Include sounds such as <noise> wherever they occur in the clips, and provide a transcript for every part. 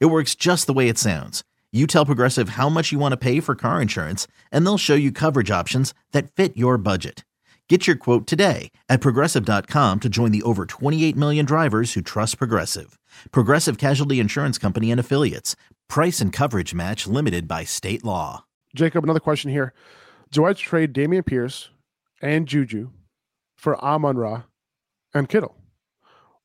It works just the way it sounds. You tell Progressive how much you want to pay for car insurance, and they'll show you coverage options that fit your budget. Get your quote today at progressive.com to join the over 28 million drivers who trust Progressive. Progressive Casualty Insurance Company and Affiliates. Price and coverage match limited by state law. Jacob, another question here. Do I trade Dameon Pierce and Juju for Amon Ra and Kittle?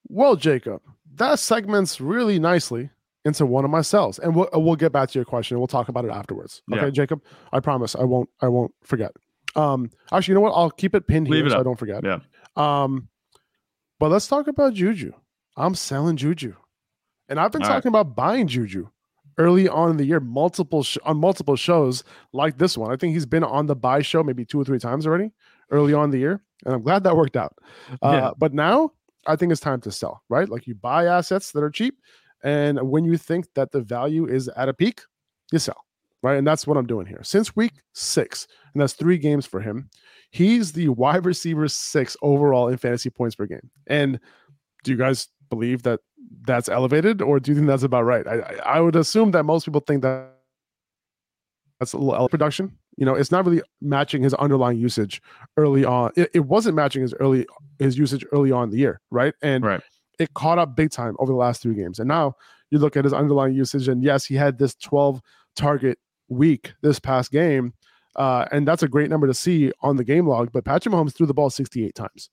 Well, Jacob, that segments really nicely into one of my cells, and we'll we'll get back to your question. And We'll talk about it afterwards. Okay, Yeah. Jacob. I promise I won't I won't forget. Um, actually, you know what? I'll keep it pinned Leave here it so I don't forget. Yeah. Um, but let's talk about Juju. I'm selling Juju, and I've been All right. talking about buying Juju early on in the year, multiple sh- on multiple shows like this one. I think he's been on the buy show maybe two or three times already early on in the year, and I'm glad that worked out. Uh, Yeah. But now I think it's time to sell. Right, like you buy assets that are cheap, and when you think that the value is at a peak, you sell. Right, and that's what I'm doing here. Since week six, and that's three games for him. He's the wide receiver six overall in fantasy points per game. And do you guys believe that that's elevated, or do you think that's about right? I, I, would assume that most people think that that's a little production. You know, it's not really matching his underlying usage early on. It, it wasn't matching his early his usage early on the year, right? And Right. It caught up big time over the last three games. And now you look at his underlying usage, and yes, he had this 12 target week this past game. Uh, and that's a great number to see on the game log. But Patrick Mahomes threw the ball 68 times.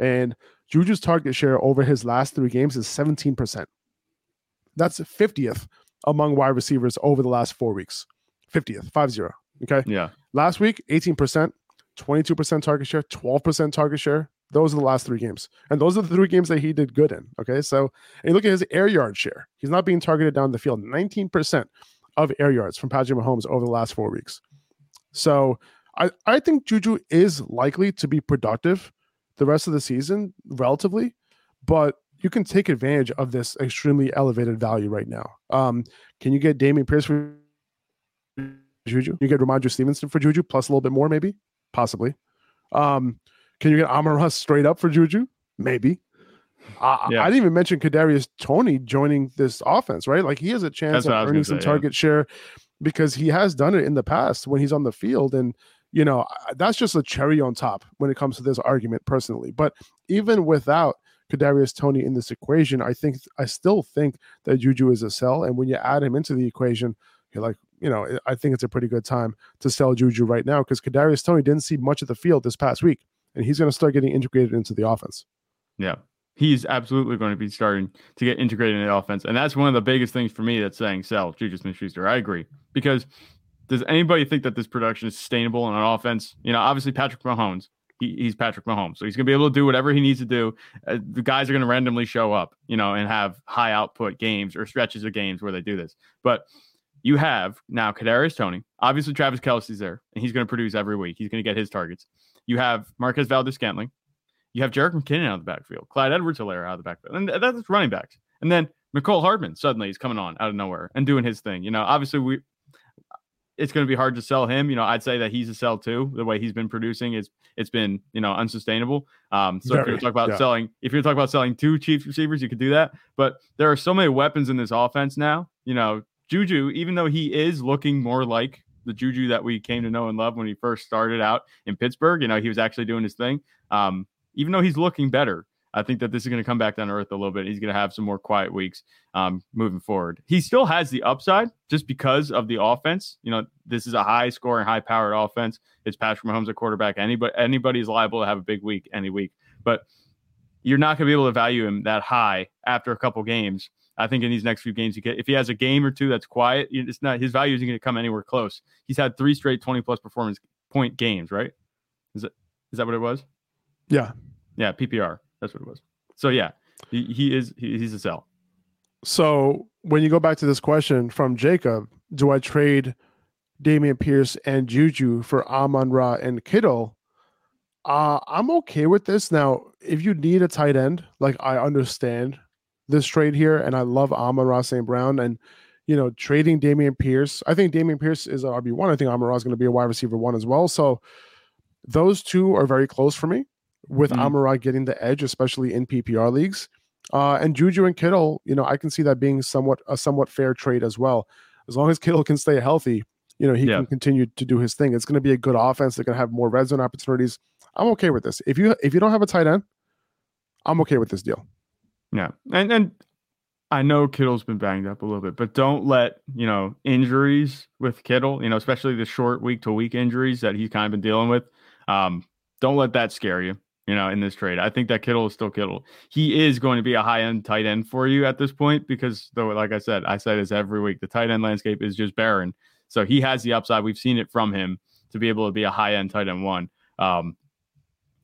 And Juju's target share over his last three games is 17%. That's 50th among wide receivers over the last four weeks. 50th, 5 0. Okay. Yeah. Last week, 18%, 22% target share, 12% target share. Those are the last three games. And those are the three games that he did good in. Okay. So, and you look at his air yard share. He's not being targeted down the field. 19% of air yards from Patrick Mahomes over the last four weeks. So I, I think Juju is likely to be productive the rest of the season, relatively, but you can take advantage of this extremely elevated value right now. Um, can you get Dameon Pierce for Juju? You get Rhamondre Stevenson for Juju plus a little bit more, maybe, possibly. Um, can you get Ross straight up for Juju? Maybe. I, Yeah. I didn't even mention Kadarius Toney joining this offense, right? Like he has a chance That's of earning some say, yeah. target share because he has done it in the past when he's on the field, and you know that's just a cherry on top when it comes to this argument, personally. But even without Kadarius Toney in this equation, I think I still think that Juju is a sell, and when you add him into the equation, you're like, you know, I think it's a pretty good time to sell Juju right now because Kadarius Toney didn't see much of the field this past week, and he's going to start getting integrated into the offense. Yeah. He's absolutely going to be starting to get integrated in the offense. And that's one of the biggest things for me that's saying sell Juju Smith Schuster. I agree. Because does anybody think that this production is sustainable on an offense? You know, obviously Patrick Mahomes, he, he's Patrick Mahomes. So he's going to be able to do whatever he needs to do. Uh, the guys are going to randomly show up, you know, and have high output games or stretches of games where they do this. But you have now Kadarius Toney. Obviously, Travis Kelce's there, and he's going to produce every week. He's going to get his targets. You have Marquez Valdes Scantling. You have Jerick McKinnon out of the backfield, Clyde Edwards Hilaire out of the backfield, and that's running backs. And then Mecole Hardman suddenly is coming on out of nowhere and doing his thing. You know, obviously we it's going to be hard to sell him. You know, I'd say that he's a sell too. The way he's been producing is it's been you know unsustainable. Um, so if you're talking about yeah. selling, if you're talking about selling two Chiefs receivers, you could do that. But there are so many weapons in this offense now. You know, Juju, even though he is looking more like the Juju that we came to know and love when he first started out in Pittsburgh, you know, he was actually doing his thing. Um, even though he's looking better, I think that this is going to come back down to earth a little bit. He's going to have some more quiet weeks um, moving forward. He still has the upside just because of the offense. You know, this is a high scoring, high powered offense. It's Patrick Mahomes at quarterback. Anybody, anybody's liable to have a big week any week, but you're not going to be able to value him that high after a couple games. I think in these next few games, you get if he has a game or two that's quiet, it's not his value isn't going to come anywhere close. He's had three straight 20 plus performance point games, right? Is it is that what it was? Yeah. Yeah, PPR. That's what it was. So yeah, he, he is he, he's a sell. So when you go back to this question from Jacob, do I trade Dameon Pierce and Juju for Amon Ra and Kittle? Uh, I'm okay with this. Now, if you need a tight end, like I understand this trade here, and I love Amon Ra St. Brown and you know, trading Dameon Pierce. I think Dameon Pierce is an RB1. I think Amon Ra is going to be a wide receiver one as well. So those two are very close for me with mm-hmm. Amon getting the edge, especially in PPR leagues. Uh, and Juju and Kittle, you know, I can see that being somewhat a somewhat fair trade as well. As long as Kittle can stay healthy, you know, he yeah. can continue to do his thing. It's going to be a good offense. They're going to have more red zone opportunities. I'm okay with this. If you if you don't have a tight end, I'm okay with this deal. Yeah, and and I know Kittle's been banged up a little bit, but don't let you know injuries with Kittle, you know, especially the short week to week injuries that he's kind of been dealing with. Um, don't let that scare you you know, in this trade. I think that Kittle is still Kittle. He is going to be a high end tight end for you at this point because, though, like I said, I say this every week, the tight end landscape is just barren. So he has the upside. We've seen it from him to be able to be a high end tight end one. Um,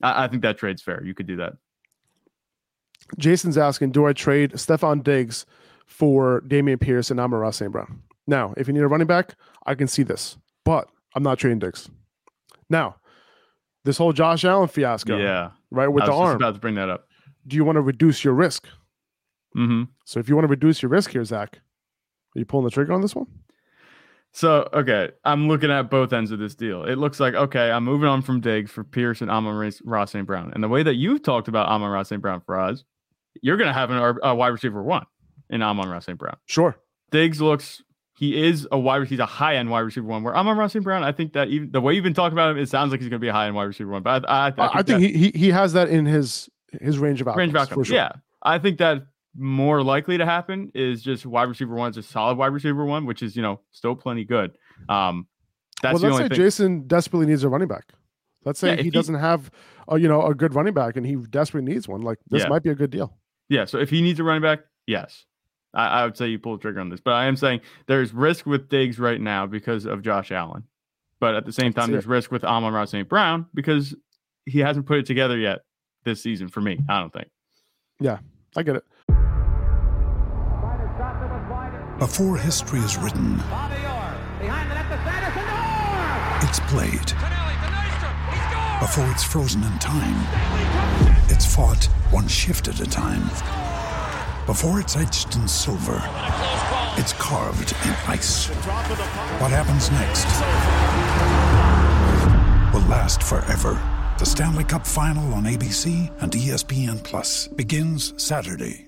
I, I think that trade's fair. You could do that. Jason's asking, do I trade Stefon Diggs for Dameon Pierce and Amon Ra St. Brown? Now, if you need a running back, I can see this, but I'm not trading Diggs. Now, this whole Josh Allen fiasco. Yeah. Right with the arm. about to bring that up. Do you want to reduce your risk? Mm-hmm. So if you want to reduce your risk here, Zach, are you pulling the trigger on this one? So okay, I'm looking at both ends of this deal. It looks like okay, I'm moving on from Diggs for Pierce and Amon Ross St. Brown. And the way that you've talked about Amon Ross St. Brown for us, you're going to have an, a wide receiver one in Amon Ross St. Brown. Sure. Diggs looks he is a wide receiver, he's a high end wide receiver one. Where I'm on Russell Brown, I think that even the way you've been talking about him, it sounds like he's going to be a high end wide receiver one. But I, I, I think, I think he, he has that in his his range of outcomes. Range of outcomes. Sure. Yeah, I think that more likely to happen is just wide receiver one is a solid wide receiver one, which is you know still plenty good. Um, that's well, let's say thing. Jason desperately needs a running back. Let's say yeah, he doesn't have a, you know a good running back and he desperately needs one. Like this yeah. might be a good deal. Yeah. So if he needs a running back, yes. I, I, would say you pull the trigger on this, but I am saying there's risk with Diggs right now because of Josh Allen. But at the same time, there's risk with Amon Ross St. Brown because he hasn't put it together yet this season for me. I don't think. Yeah, I get it. Before history is written, it's played. Before it's frozen in time, it's fought one shift at a time before it's etched in silver, it's carved in ice. What happens next will last forever. The Stanley Cup Final on ABC and ESPN Plus begins Saturday.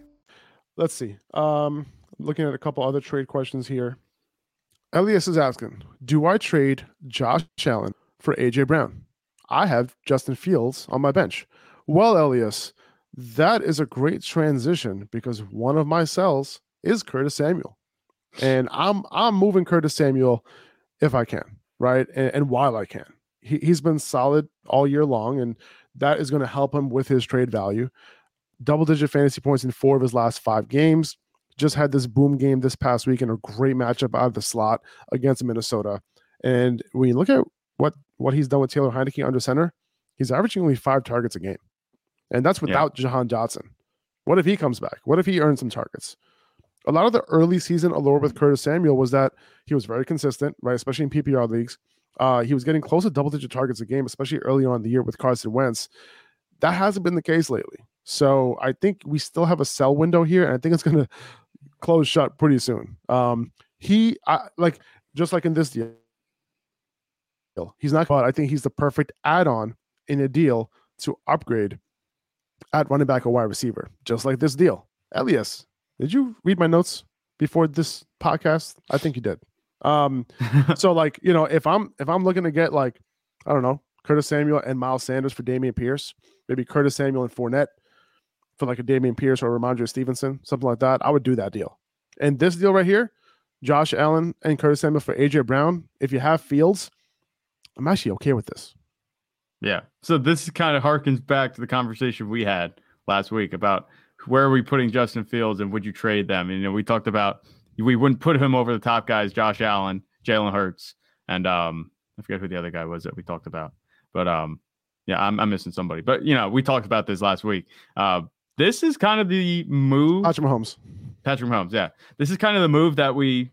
Let's see. Um, looking at a couple other trade questions here. Elias is asking, do I trade Josh Allen for AJ Brown? I have Justin Fields on my bench. Well, Elias, that is a great transition because one of my cells is Curtis Samuel. And I'm I'm moving Curtis Samuel if I can, right? And, and while I can. He, he's been solid all year long, and that is going to help him with his trade value. Double digit fantasy points in four of his last five games. Just had this boom game this past week and a great matchup out of the slot against Minnesota. And when you look at what what he's done with Taylor Heinicke under center, he's averaging only five targets a game. And that's without yeah. Jahan Dotson. What if he comes back? What if he earns some targets? A lot of the early season allure with Curtis Samuel was that he was very consistent, right? Especially in PPR leagues. Uh, he was getting close to double digit targets a game, especially early on in the year with Carson Wentz. That hasn't been the case lately. So I think we still have a sell window here, and I think it's going to close shut pretty soon. Um, he, I, like, just like in this deal, he's not, but I think he's the perfect add on in a deal to upgrade at running back or wide receiver, just like this deal. Elias, did you read my notes before this podcast? I think you did. Um, <laughs> so like, you know, if I'm if I'm looking to get like, I don't know, Curtis Samuel and Miles Sanders for Dameon Pierce, maybe Curtis Samuel and Fournette for like a Dameon Pierce or a Rhamondre Stevenson, something like that, I would do that deal. And this deal right here, Josh Allen and Curtis Samuel for AJ Brown, if you have Fields, I'm actually okay with this. Yeah. So this kind of harkens back to the conversation we had last week about where are we putting Justin Fields and would you trade them? And, you know, we talked about we wouldn't put him over the top guys, Josh Allen, Jalen Hurts, and um, I forget who the other guy was that we talked about. But um, yeah, I'm, I'm missing somebody. But you know, we talked about this last week. Uh, this is kind of the move. Patrick Mahomes. Patrick Mahomes, yeah. This is kind of the move that we,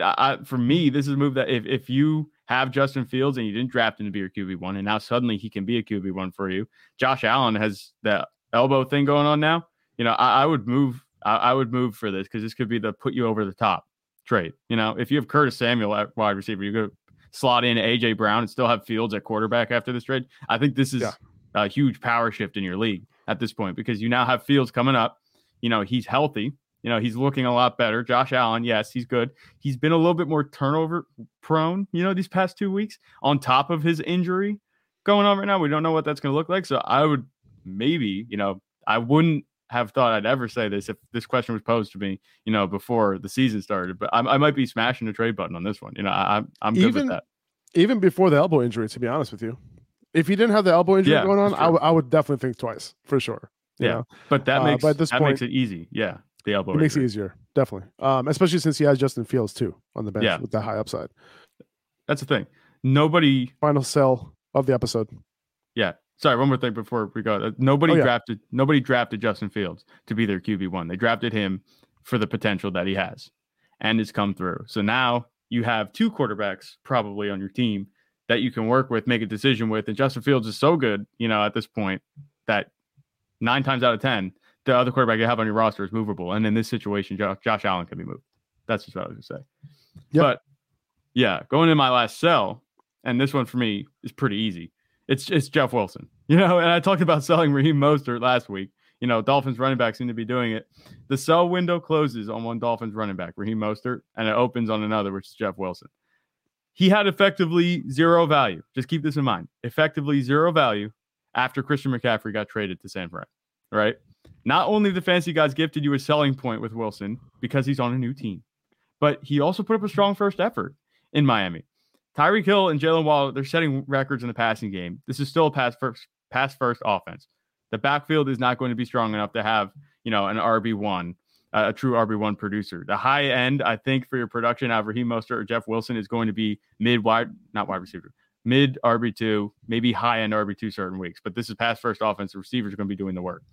I, for me, this is a move that if, if you have Justin Fields and you didn't draft him to be your QB1, and now suddenly he can be a QB1 for you, Josh Allen has the elbow thing going on now. You know, I, I would move, I, I, would move for this because this could be the put you over the top trade. You know, if you have Curtis Samuel at wide receiver, you go slot in AJ Brown and still have Fields at quarterback after this trade. I think this is yeah. a huge power shift in your league at this point because you now have Fields coming up. You know, he's healthy. You know, he's looking a lot better. Josh Allen, yes, he's good. He's been a little bit more turnover prone, you know, these past two weeks on top of his injury going on right now. We don't know what that's going to look like. So I would maybe, you know, I wouldn't have thought I'd ever say this if this question was posed to me, you know, before the season started. But I, I might be smashing the trade button on this one. You know, I, I'm good even, with that. Even before the elbow injury, to be honest with you, if he didn't have the elbow injury yeah, going on, I, w- I would definitely think twice for sure. Yeah, know? but that uh, makes uh, but this that point, makes it easy. Yeah, the elbow. It makes it easier, definitely. Um, especially since he has Justin Fields too on the bench yeah. with the high upside. That's the thing. Nobody. Final sell of the episode. Yeah. Sorry, one more thing before we go. Uh, nobody oh, yeah. drafted. Nobody drafted Justin Fields to be their QB one. They drafted him for the potential that he has, and it's come through. So now you have two quarterbacks probably on your team that you can work with, make a decision with. And Justin Fields is so good, you know, at this point that nine times out of ten, the other quarterback you have on your roster is movable. And in this situation, Josh, Josh Allen can be moved. That's just what I was gonna say. Yep. But yeah, going in my last sell, and this one for me is pretty easy. It's it's Jeff Wilson. <laughs> You know, and I talked about selling Raheem Mostert last week. You know, Dolphins running back seem to be doing it. The sell window closes on one Dolphins running back, Raheem Mostert, and it opens on another, which is Jeff Wilson. He had effectively zero value. Just keep this in mind. Effectively zero value after Christian McCaffrey got traded to San Fran, right? Not only the fantasy guys gifted you a selling point with Wilson because he's on a new team, but he also put up a strong first effort in Miami. Tyreek Hill and Jalen Waddle, they're setting records in the passing game. This is still a pass first, pass first offense. The backfield is not going to be strong enough to have, you know, an RB1, uh, a true RB1 producer. The high end, I think, for your production out of Raheem Mostert or Jeff Wilson is going to be mid wide, not wide receiver, mid RB2, maybe high end RB2 certain weeks. But this is pass first offense. The receivers are going to be doing the work.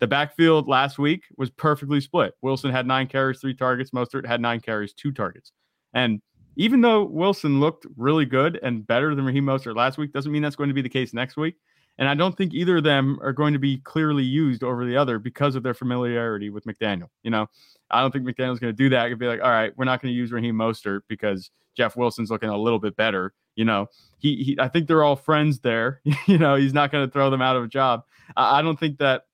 The backfield last week was perfectly split. Wilson had nine carries, three targets. Mostert had nine carries, two targets. And even though Wilson looked really good and better than Raheem Mostert last week, doesn't mean that's going to be the case next week. And I don't think either of them are going to be clearly used over the other because of their familiarity with McDaniel. You know, I don't think McDaniel's going to do that. It could be like, all right, we're not going to use Raheem Mostert because Jeff Wilson's looking a little bit better. You know, he, he I think they're all friends there. <laughs> you know, he's not going to throw them out of a job. I, I don't think that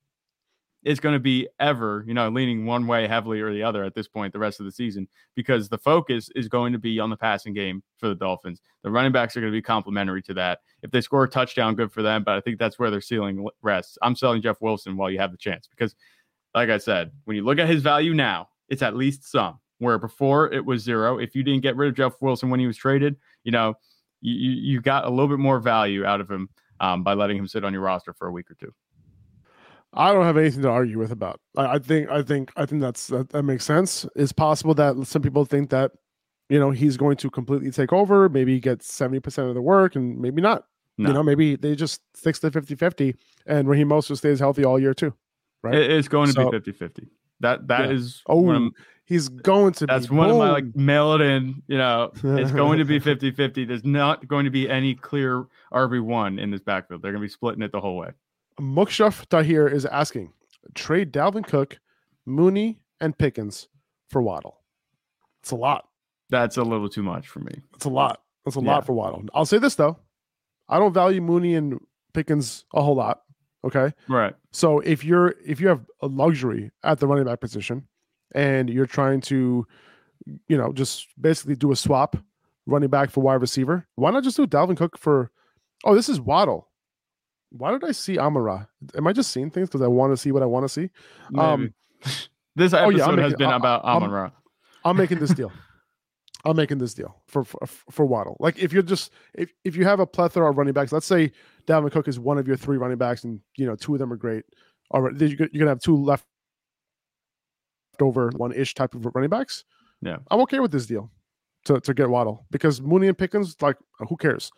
is going to be ever, you know, leaning one way heavily or the other at this point the rest of the season because the focus is going to be on the passing game for the Dolphins. The running backs are going to be complementary to that. If they score a touchdown, good for them, but I think that's where their ceiling rests. I'm selling Jeff Wilson while you have the chance because, like I said, when you look at his value now, it's at least some. Where before it was zero. If you didn't get rid of Jeff Wilson when he was traded, you know, you you got a little bit more value out of him um, by letting him sit on your roster for a week or two. I don't have anything to argue with about. I, I think I think I think that's that, that makes sense. It's possible that some people think that you know he's going to completely take over, maybe get 70% of the work and maybe not. No. You know, maybe they just sticks to 50-50 and Raheem Mostert stays healthy all year too. Right. It's going to so, be 50-50. That that yeah. is oh he's going to that's one of my like mail it in, you know, it's going to be <laughs> 50-50. There's not going to be any clear RB1 in this backfield. They're gonna be splitting it the whole way. Mukshaf Tahir is asking trade Dalvin Cook, Mooney, and Pickens for Waddle. It's a lot. That's a little too much for me. It's a lot. That's a yeah. lot for Waddle. I'll say this though. I don't value Mooney and Pickens a whole lot. Okay. Right. So if you're if you have a luxury at the running back position and you're trying to, you know, just basically do a swap running back for wide receiver, why not just do Dalvin Cook for oh, this is Waddle why did I see Amon Ra? Am I just seeing things because I want to see what I want to see? Um, <laughs> this episode oh yeah, making, has been i about Amon Ra. I'm, I'm making this deal. <laughs> I'm making this deal for, for for Waddle. Like if you're just if if you have a plethora of running backs, let's say Dalvin Cook is one of your three running backs, and you know two of them are great. All right, you're gonna have two left over one ish type of running backs. Yeah, I'm okay with this deal to to get Waddle because Mooney and Pickens, like who cares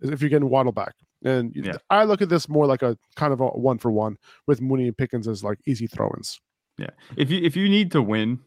if you're getting Waddle back? And yeah. I look at this more like a kind of a one for one with Mooney and Pickens as like easy throw ins. Yeah. If you if you need to win,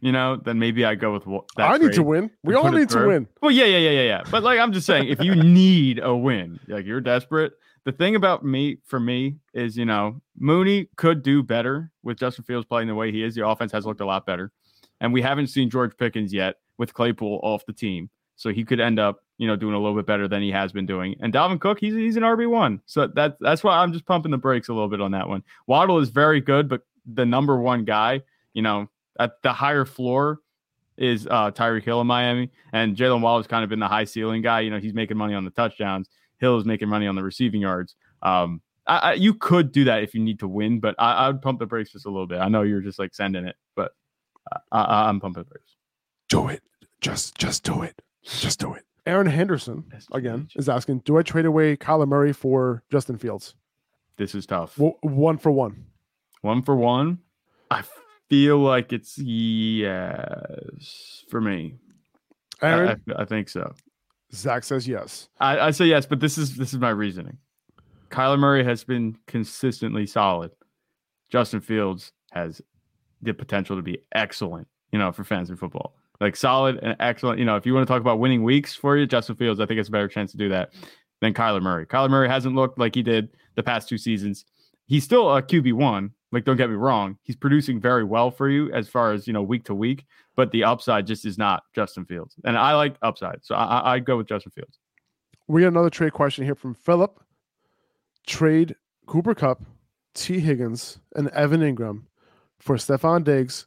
you know, then maybe I go with what I need to win. We all need to win. Well, yeah, yeah, yeah, yeah, yeah. But like I'm just saying, if you <laughs> need a win, like you're desperate. The thing about me for me is, you know, Mooney could do better with Justin Fields playing the way he is. The offense has looked a lot better. And we haven't seen George Pickens yet with Claypool off the team. So he could end up, you know, doing a little bit better than he has been doing. And Dalvin Cook, he's he's an RB one. So that that's why I'm just pumping the brakes a little bit on that one. Waddle is very good, but the number one guy, you know, at the higher floor is uh Tyreek Hill in Miami. And Jalen Waddle's kind of been the high ceiling guy. You know, he's making money on the touchdowns. Hill is making money on the receiving yards. Um, I, I, you could do that if you need to win, but I, I, would pump the brakes just a little bit. I know you're just like sending it, but I, am pumping the brakes. Do it. Just, just do it. Just do it. Aaron Henderson again is asking, do I trade away Kyler Murray for Justin Fields? This is tough. W- one for one. One for one. I feel like it's yes for me. Aaron, I, I think so. Zach says yes. I, I say yes, but this is this is my reasoning. Kyler Murray has been consistently solid. Justin Fields has the potential to be excellent, you know, for fantasy football. Like solid and excellent. You know, if you want to talk about winning weeks for you, Justin Fields, I think it's a better chance to do that than Kyler Murray. Kyler Murray hasn't looked like he did the past two seasons. He's still a QB1. Like, don't get me wrong. He's producing very well for you as far as, you know, week to week, but the upside just is not Justin Fields. And I like upside. So I, I go with Justin Fields. We got another trade question here from Philip. Trade Cooper Kupp, Tee Higgins, and Evan Engram for Stefon Diggs,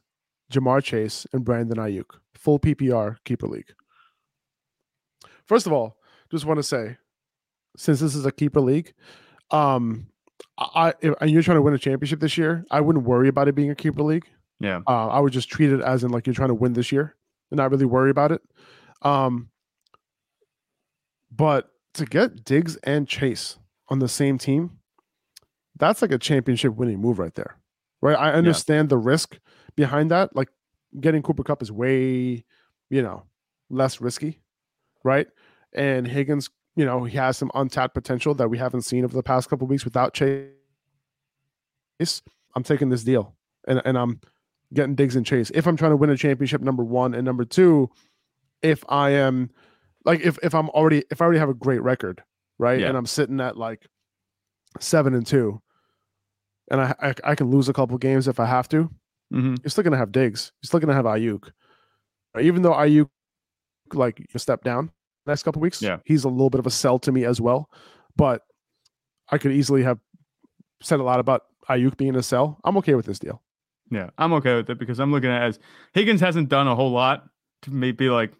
Ja'Marr Chase, and Brandon Aiyuk. Full PPR keeper league. First of all, just want to say, since this is a keeper league, um, I if, and you're trying to win a championship this year, I wouldn't worry about it being a keeper league. Yeah, uh, I would just treat it as in like you're trying to win this year and not really worry about it. Um, but to get Diggs and Chase on the same team, that's like a championship winning move right there right? I understand yeah. the risk behind that. Like getting Cooper Kupp is way, you know, less risky, right? And Higgins, you know, he has some untapped potential that we haven't seen over the past couple weeks without Chase. I'm taking this deal, and and I'm getting Diggs and Chase. If I'm trying to win a championship, number one, and number two, if I am like if if I'm already if I already have a great record, right, yeah. and I'm sitting at like seven and two, and I, I, I can lose a couple games if I have to. Mm-hmm. You're still gonna have Diggs. You're still gonna have Aiyuk, Even though Aiyuk like step down next couple weeks, yeah, he's a little bit of a sell to me as well. But I could easily have said a lot about Aiyuk being a sell. I'm okay with this deal. Yeah, I'm okay with it because I'm looking at as Higgins hasn't done a whole lot to maybe like,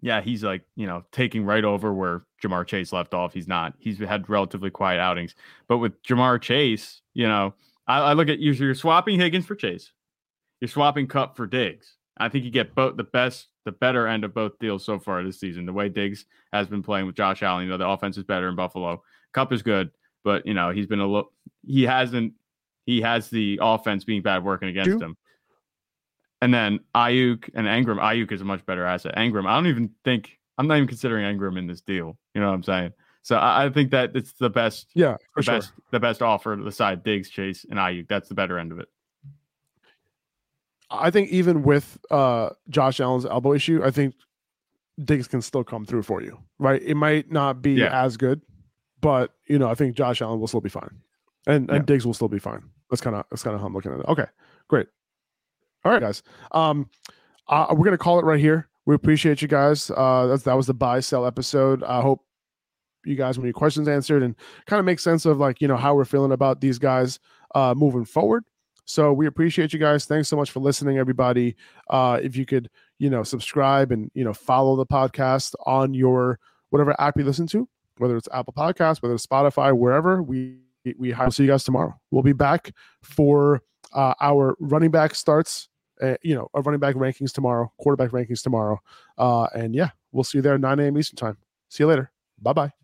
yeah, he's like you know taking right over where Ja'Marr Chase left off. He's not. He's had relatively quiet outings, but with Ja'Marr Chase, you know, I, I look at you. You're swapping Higgins for Chase. You're swapping Kupp for Diggs. I think you get both the best, the better end of both deals so far this season. The way Diggs has been playing with Josh Allen, you know, the offense is better in Buffalo. Kupp is good, but you know, he's been a little. He hasn't. He has the offense being bad working against True. him. And then Aiyuk and Engram. Aiyuk is a much better asset. Engram, I don't even think I'm not even considering Engram in this deal. You know what I'm saying? So I, I think that it's the best. Yeah, the sure. best, the best offer to the side. Diggs, Chase, and Aiyuk. That's the better end of it. I think even with uh, Josh Allen's elbow issue, I think Diggs can still come through for you. Right? It might not be yeah. as good, but you know, I think Josh Allen will still be fine, and and yeah. Diggs will still be fine. That's kind of that's kind of how I'm looking at it. Okay, great. All right, guys. Um, uh, we're gonna call it right here. We appreciate you guys. Uh, that was the buy sell episode. I hope you guys want your questions answered and kind of make sense of like you know how we're feeling about these guys uh, moving forward. So we appreciate you guys. Thanks so much for listening, everybody. Uh, if you could, you know, subscribe and you know follow the podcast on your whatever app you listen to, whether it's Apple Podcasts, whether it's Spotify, wherever we we will see you guys tomorrow. We'll be back for uh, our running back starts. Uh, you know, our running back rankings tomorrow, quarterback rankings tomorrow, uh, and yeah, we'll see you there 9 a.m. Eastern time. See you later. Bye bye.